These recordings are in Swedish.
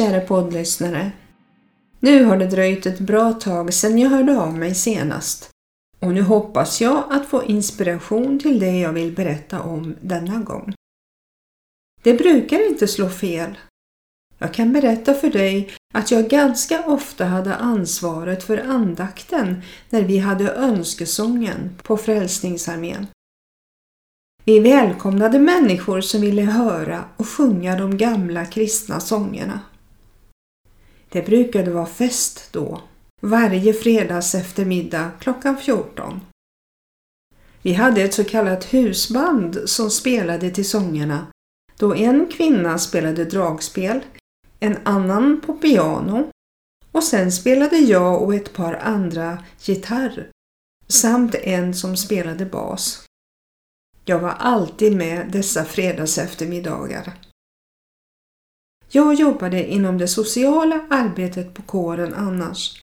Kära poddlyssnare! Nu har det dröjt ett bra tag sedan jag hörde av mig senast och nu hoppas jag att få inspiration till det jag vill berätta om denna gång. Det brukar inte slå fel. Jag kan berätta för dig att jag ganska ofta hade ansvaret för andakten när vi hade önskesången på Frälsningsarmén. Vi välkomnade människor som ville höra och sjunga de gamla kristna sångerna. Det brukade vara fest då, varje fredags eftermiddag klockan 14. Vi hade ett så kallat husband som spelade till sångerna då en kvinna spelade dragspel, en annan på piano och sen spelade jag och ett par andra gitarr samt en som spelade bas. Jag var alltid med dessa fredagseftermiddagar. Jag jobbade inom det sociala arbetet på kåren annars.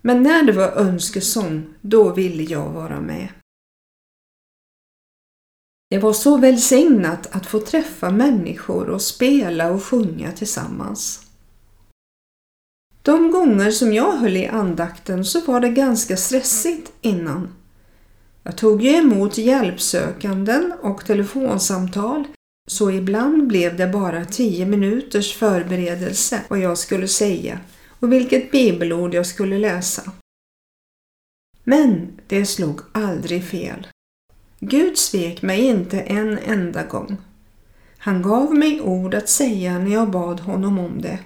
Men när det var önskesång, då ville jag vara med. Det var så välsignat att få träffa människor och spela och sjunga tillsammans. De gånger som jag höll i andakten så var det ganska stressigt innan. Jag tog ju emot hjälpsökanden och telefonsamtal så ibland blev det bara tio minuters förberedelse vad jag skulle säga och vilket bibelord jag skulle läsa. Men det slog aldrig fel. Gud svek mig inte en enda gång. Han gav mig ord att säga när jag bad honom om det.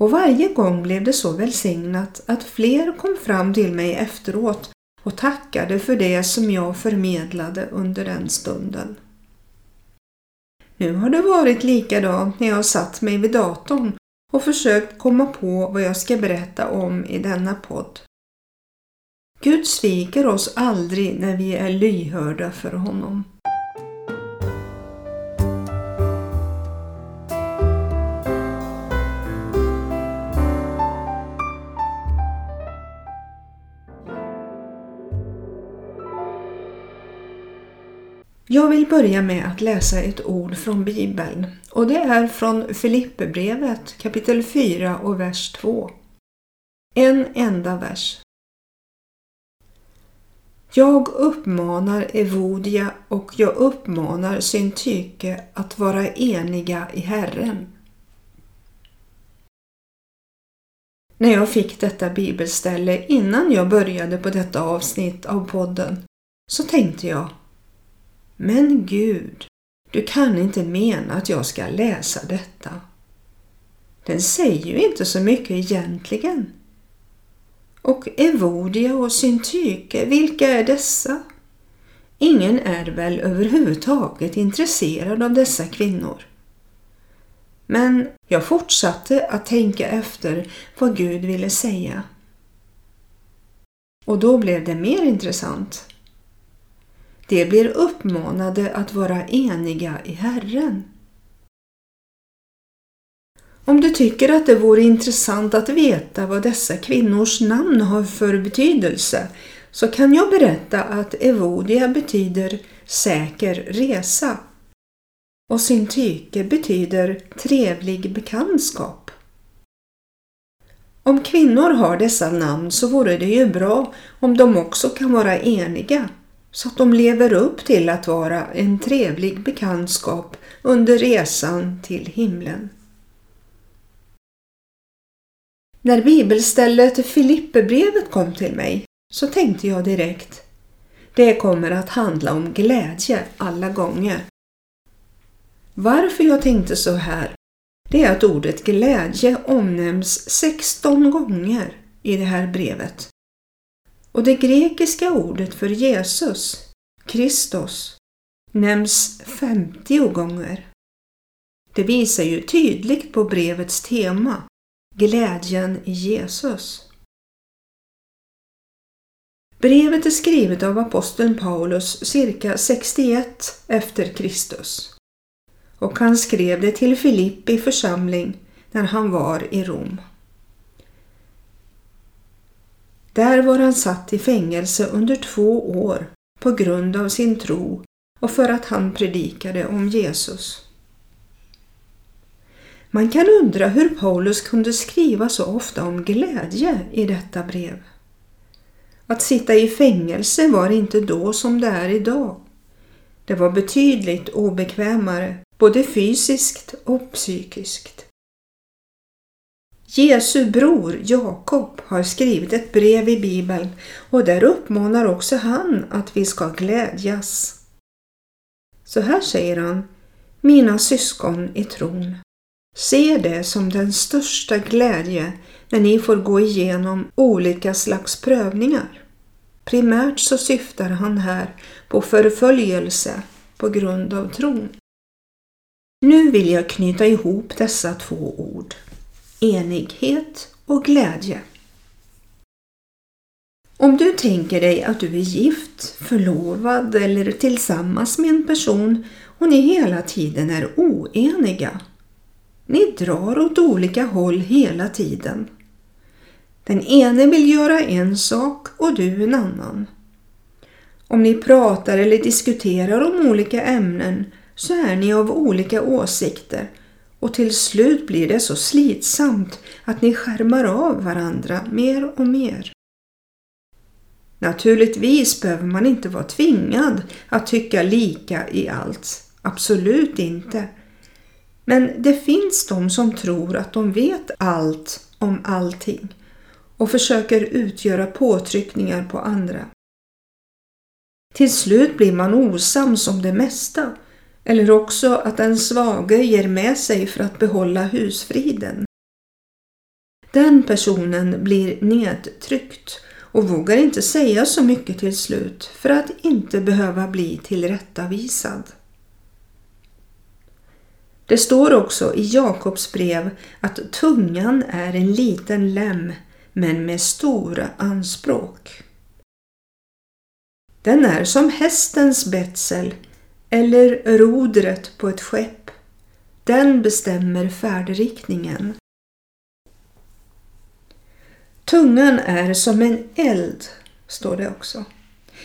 Och varje gång blev det så välsignat att fler kom fram till mig efteråt och tackade för det som jag förmedlade under den stunden. Nu har det varit likadant när jag satt mig vid datorn och försökt komma på vad jag ska berätta om i denna podd. Gud sviker oss aldrig när vi är lyhörda för honom. Jag vill börja med att läsa ett ord från Bibeln och det är från Filipperbrevet kapitel 4 och vers 2. En enda vers. Jag uppmanar Evodia och jag uppmanar Syntyke att vara eniga i Herren. När jag fick detta bibelställe innan jag började på detta avsnitt av podden så tänkte jag men Gud, du kan inte mena att jag ska läsa detta. Den säger ju inte så mycket egentligen. Och Evodia och Syntyke, vilka är dessa? Ingen är väl överhuvudtaget intresserad av dessa kvinnor. Men jag fortsatte att tänka efter vad Gud ville säga. Och då blev det mer intressant. De blir uppmanade att vara eniga i Herren. Om du tycker att det vore intressant att veta vad dessa kvinnors namn har för betydelse så kan jag berätta att Evodia betyder säker resa och Syntyke betyder trevlig bekantskap. Om kvinnor har dessa namn så vore det ju bra om de också kan vara eniga så att de lever upp till att vara en trevlig bekantskap under resan till himlen. När bibelstället Filipperbrevet kom till mig så tänkte jag direkt det kommer att handla om glädje alla gånger. Varför jag tänkte så här det är att ordet glädje omnämns 16 gånger i det här brevet. Och det grekiska ordet för Jesus, Kristus, nämns 50 gånger. Det visar ju tydligt på brevets tema, glädjen i Jesus. Brevet är skrivet av aposteln Paulus cirka 61 efter Kristus och han skrev det till Filippi församling när han var i Rom. Där var han satt i fängelse under två år på grund av sin tro och för att han predikade om Jesus. Man kan undra hur Paulus kunde skriva så ofta om glädje i detta brev. Att sitta i fängelse var inte då som det är idag. Det var betydligt obekvämare, både fysiskt och psykiskt. Jesu bror Jakob har skrivit ett brev i Bibeln och där uppmanar också han att vi ska glädjas. Så här säger han, mina syskon i tron. Se det som den största glädje när ni får gå igenom olika slags prövningar. Primärt så syftar han här på förföljelse på grund av tron. Nu vill jag knyta ihop dessa två ord, enighet och glädje. Om du tänker dig att du är gift, förlovad eller tillsammans med en person och ni hela tiden är oeniga. Ni drar åt olika håll hela tiden. Den ene vill göra en sak och du en annan. Om ni pratar eller diskuterar om olika ämnen så är ni av olika åsikter och till slut blir det så slitsamt att ni skärmar av varandra mer och mer. Naturligtvis behöver man inte vara tvingad att tycka lika i allt. Absolut inte. Men det finns de som tror att de vet allt om allting och försöker utgöra påtryckningar på andra. Till slut blir man osams om det mesta eller också att den svage ger med sig för att behålla husfriden. Den personen blir nedtryckt och vågar inte säga så mycket till slut för att inte behöva bli tillrättavisad. Det står också i Jakobs brev att tungan är en liten lem men med stora anspråk. Den är som hästens betsel eller rodret på ett skepp. Den bestämmer färdriktningen. Tungan är som en eld, står det också.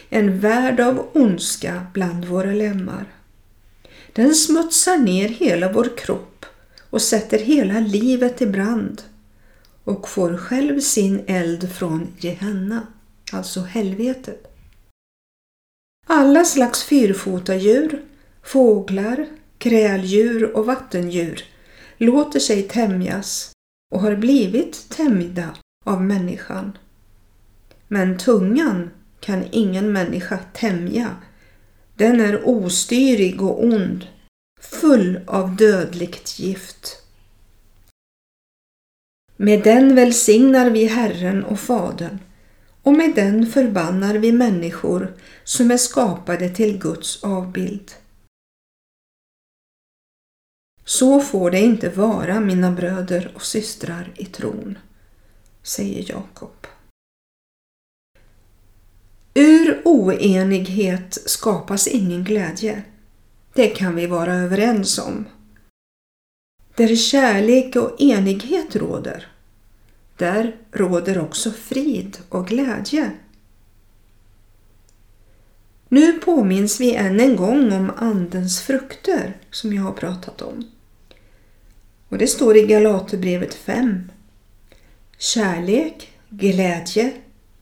En värld av ondska bland våra lemmar. Den smutsar ner hela vår kropp och sätter hela livet i brand och får själv sin eld från Gehenna, alltså helvetet. Alla slags fyrfotadjur, fåglar, kräldjur och vattendjur låter sig tämjas och har blivit tämjda av människan. Men tungan kan ingen människa tämja. Den är ostyrig och ond, full av dödligt gift. Med den välsignar vi Herren och Fadern och med den förbannar vi människor som är skapade till Guds avbild. Så får det inte vara, mina bröder och systrar i tron, säger Jakob. Ur oenighet skapas ingen glädje. Det kan vi vara överens om. Där kärlek och enighet råder, där råder också frid och glädje. Nu påminns vi än en gång om Andens frukter som jag har pratat om. Och det står i Galaterbrevet 5. Kärlek, glädje,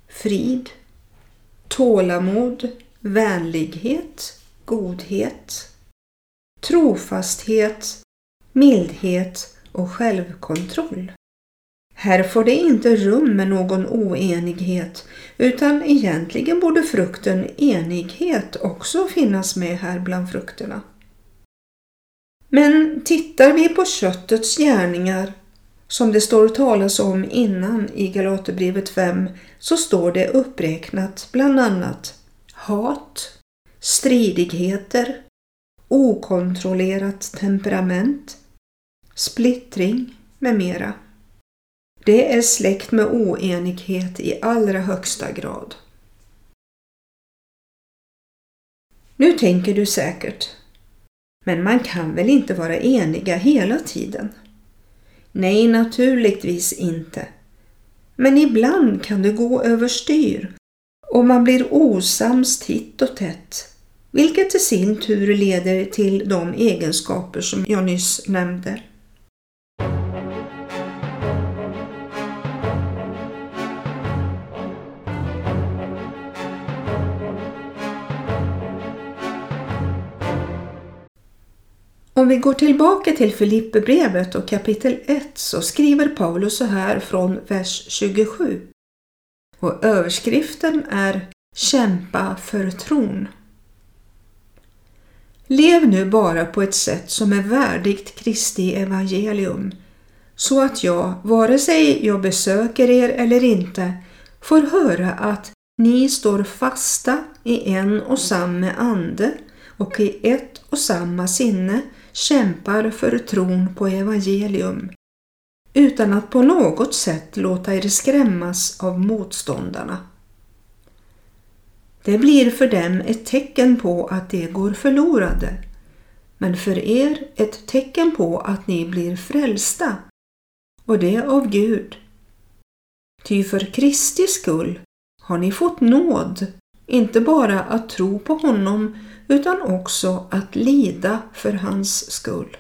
frid, tålamod, vänlighet, godhet, trofasthet, mildhet och självkontroll. Här får det inte rum med någon oenighet utan egentligen borde frukten enighet också finnas med här bland frukterna. Men tittar vi på köttets gärningar som det står talas om innan i Galaterbrevet 5 så står det uppräknat bland annat hat, stridigheter, okontrollerat temperament, splittring med mera. Det är släkt med oenighet i allra högsta grad. Nu tänker du säkert, men man kan väl inte vara eniga hela tiden? Nej, naturligtvis inte. Men ibland kan det gå överstyr och man blir osams titt och tätt, vilket i sin tur leder till de egenskaper som jag nyss nämnde. Om vi går tillbaka till Filipperbrevet och kapitel 1 så skriver Paulus så här från vers 27. Och överskriften är Kämpa för tron. Lev nu bara på ett sätt som är värdigt Kristi evangelium så att jag, vare sig jag besöker er eller inte, får höra att ni står fasta i en och samma ande och i ett och samma sinne kämpar för tron på evangelium utan att på något sätt låta er skrämmas av motståndarna. Det blir för dem ett tecken på att de går förlorade, men för er ett tecken på att ni blir frälsta, och det av Gud. Ty för Kristi skull har ni fått nåd, inte bara att tro på honom utan också att lida för hans skull.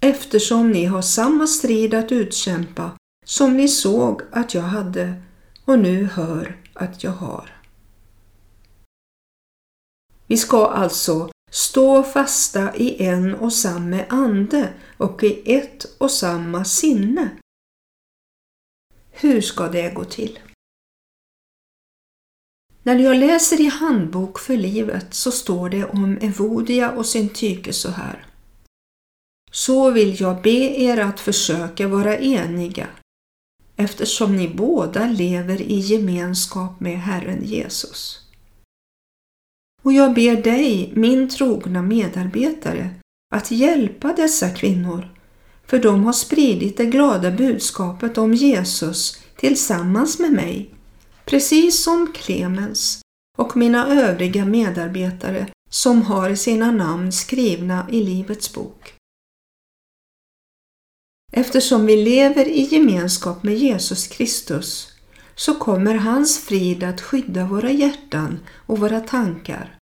Eftersom ni har samma strid att utkämpa som ni såg att jag hade och nu hör att jag har. Vi ska alltså stå fasta i en och samma ande och i ett och samma sinne. Hur ska det gå till? När jag läser i Handbok för livet så står det om Evodia och Syntyke så här. Så vill jag be er att försöka vara eniga eftersom ni båda lever i gemenskap med Herren Jesus. Och jag ber dig, min trogna medarbetare, att hjälpa dessa kvinnor, för de har spridit det glada budskapet om Jesus tillsammans med mig, precis som Clemens och mina övriga medarbetare som har sina namn skrivna i Livets bok. Eftersom vi lever i gemenskap med Jesus Kristus så kommer hans frid att skydda våra hjärtan och våra tankar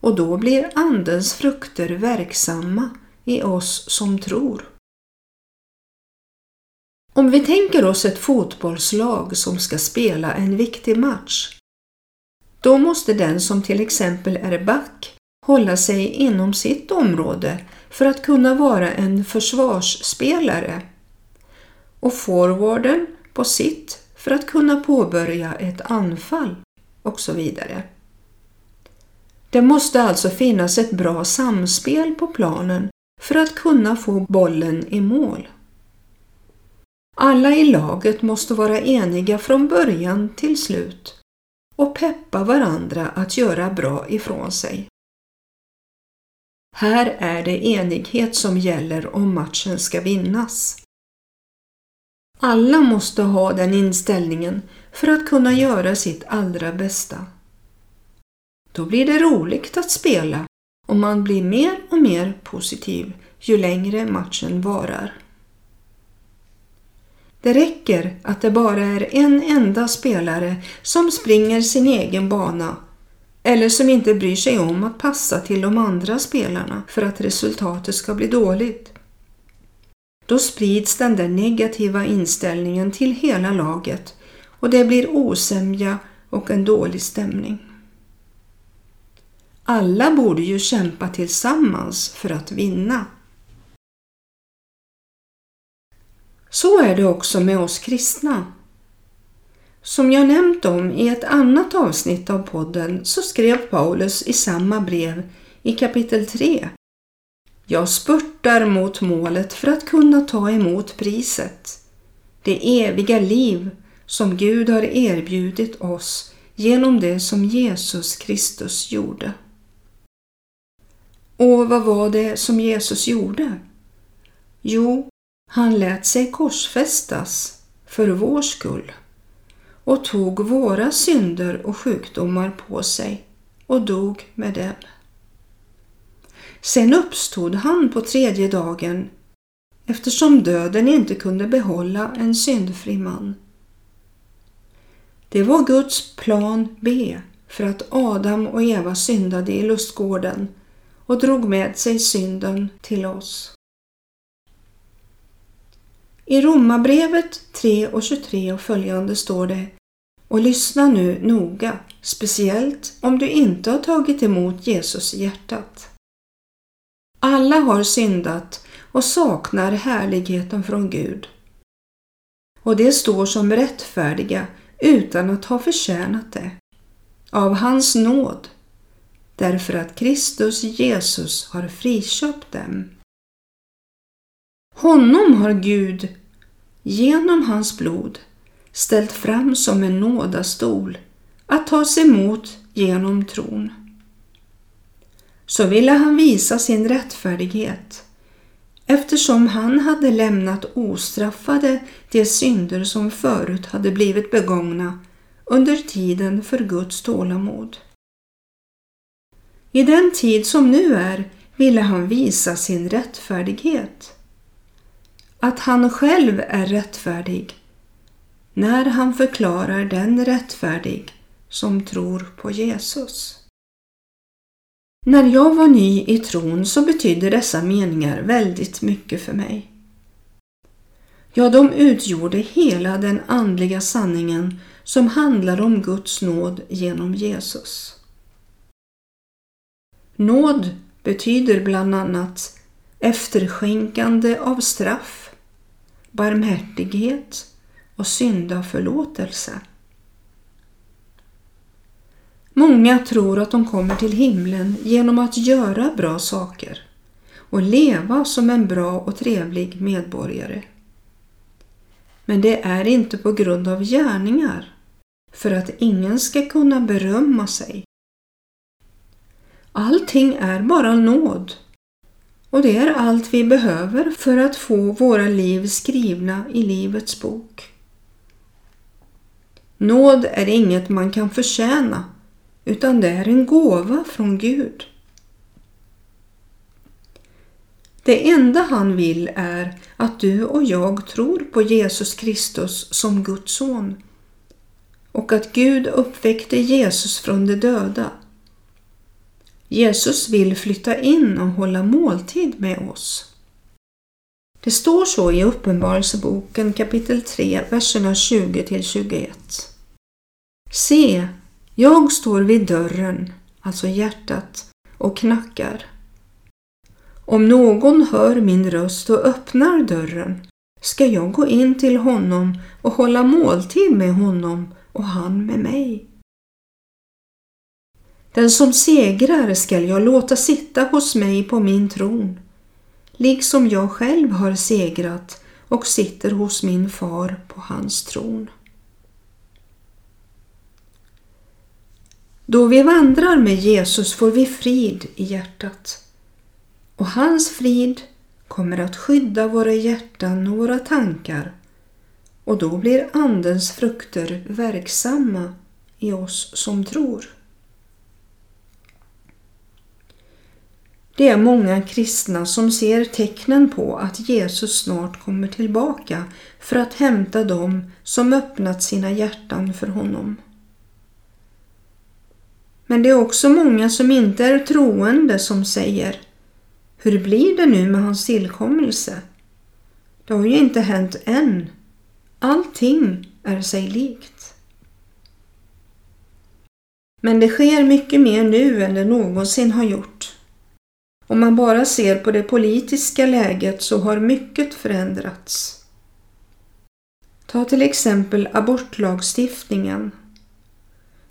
och då blir Andens frukter verksamma i oss som tror. Om vi tänker oss ett fotbollslag som ska spela en viktig match, då måste den som till exempel är back hålla sig inom sitt område för att kunna vara en försvarsspelare och forwarden på sitt för att kunna påbörja ett anfall och så vidare. Det måste alltså finnas ett bra samspel på planen för att kunna få bollen i mål. Alla i laget måste vara eniga från början till slut och peppa varandra att göra bra ifrån sig. Här är det enighet som gäller om matchen ska vinnas. Alla måste ha den inställningen för att kunna göra sitt allra bästa. Då blir det roligt att spela och man blir mer och mer positiv ju längre matchen varar. Det räcker att det bara är en enda spelare som springer sin egen bana eller som inte bryr sig om att passa till de andra spelarna för att resultatet ska bli dåligt. Då sprids den där negativa inställningen till hela laget och det blir osämja och en dålig stämning. Alla borde ju kämpa tillsammans för att vinna. Så är det också med oss kristna. Som jag nämnt om i ett annat avsnitt av podden så skrev Paulus i samma brev i kapitel 3. Jag spurtar mot målet för att kunna ta emot priset. Det eviga liv som Gud har erbjudit oss genom det som Jesus Kristus gjorde. Och vad var det som Jesus gjorde? Jo, han lät sig korsfästas för vår skull och tog våra synder och sjukdomar på sig och dog med dem. Sen uppstod han på tredje dagen eftersom döden inte kunde behålla en syndfri man. Det var Guds plan B för att Adam och Eva syndade i lustgården och drog med sig synden till oss. I Romarbrevet 3 och 23 och följande står det Och lyssna nu noga, speciellt om du inte har tagit emot Jesus i hjärtat. Alla har syndat och saknar härligheten från Gud. Och det står som rättfärdiga utan att ha förtjänat det. Av hans nåd, därför att Kristus Jesus har friköpt dem. Honom har Gud genom hans blod ställt fram som en nådastol att tas emot genom tron. Så ville han visa sin rättfärdighet eftersom han hade lämnat ostraffade de synder som förut hade blivit begångna under tiden för Guds tålamod. I den tid som nu är ville han visa sin rättfärdighet. Att han själv är rättfärdig när han förklarar den rättfärdig som tror på Jesus. När jag var ny i tron så betydde dessa meningar väldigt mycket för mig. Ja, de utgjorde hela den andliga sanningen som handlar om Guds nåd genom Jesus. Nåd betyder bland annat efterskänkande av straff, barmhärtighet och syndaförlåtelse. Många tror att de kommer till himlen genom att göra bra saker och leva som en bra och trevlig medborgare. Men det är inte på grund av gärningar, för att ingen ska kunna berömma sig. Allting är bara nåd och det är allt vi behöver för att få våra liv skrivna i Livets bok. Nåd är inget man kan förtjäna utan det är en gåva från Gud. Det enda han vill är att du och jag tror på Jesus Kristus som Guds son och att Gud uppväckte Jesus från de döda. Jesus vill flytta in och hålla måltid med oss. Det står så i Uppenbarelseboken kapitel 3, verserna 20 21. Se, jag står vid dörren, alltså hjärtat, och knackar. Om någon hör min röst och öppnar dörren ska jag gå in till honom och hålla måltid med honom och han med mig. Den som segrar skall jag låta sitta hos mig på min tron, liksom jag själv har segrat och sitter hos min far på hans tron. Då vi vandrar med Jesus får vi frid i hjärtat. Och hans frid kommer att skydda våra hjärtan och våra tankar och då blir Andens frukter verksamma i oss som tror. Det är många kristna som ser tecknen på att Jesus snart kommer tillbaka för att hämta dem som öppnat sina hjärtan för honom. Men det är också många som inte är troende som säger Hur blir det nu med hans tillkommelse? Det har ju inte hänt än. Allting är sig likt. Men det sker mycket mer nu än det någonsin har gjort. Om man bara ser på det politiska läget så har mycket förändrats. Ta till exempel abortlagstiftningen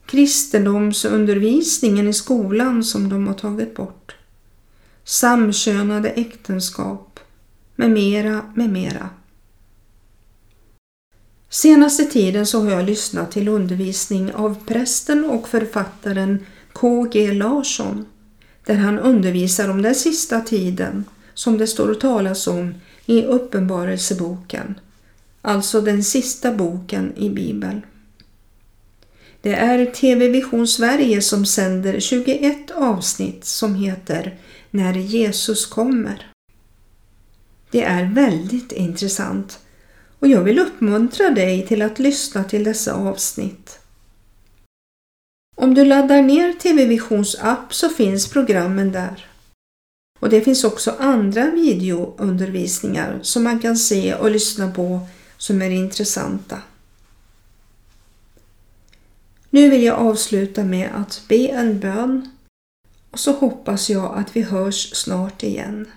kristendomsundervisningen i skolan som de har tagit bort, samkönade äktenskap med mera, med mera. Senaste tiden så har jag lyssnat till undervisning av prästen och författaren K.G. Larsson där han undervisar om den sista tiden som det står att talas om i Uppenbarelseboken, alltså den sista boken i Bibeln. Det är TV Vision Sverige som sänder 21 avsnitt som heter När Jesus kommer. Det är väldigt intressant och jag vill uppmuntra dig till att lyssna till dessa avsnitt. Om du laddar ner TV Visions app så finns programmen där. Och det finns också andra videoundervisningar som man kan se och lyssna på som är intressanta. Nu vill jag avsluta med att be en bön Och så hoppas jag att vi hörs snart igen.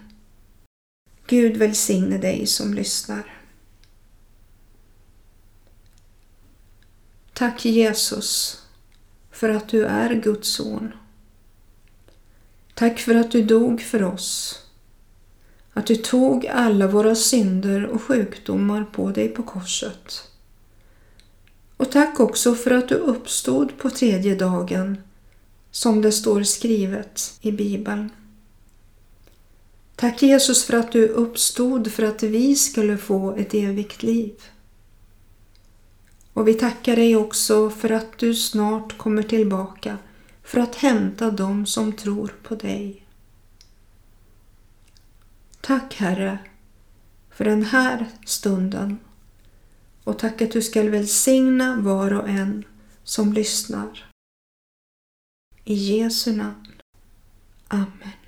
Gud välsigne dig som lyssnar. Tack Jesus för att du är Guds son. Tack för att du dog för oss. Att du tog alla våra synder och sjukdomar på dig på korset. Och tack också för att du uppstod på tredje dagen som det står skrivet i Bibeln. Tack Jesus för att du uppstod för att vi skulle få ett evigt liv. Och vi tackar dig också för att du snart kommer tillbaka för att hämta dem som tror på dig. Tack Herre för den här stunden och tack att du skall välsigna var och en som lyssnar. I Jesu namn. Amen.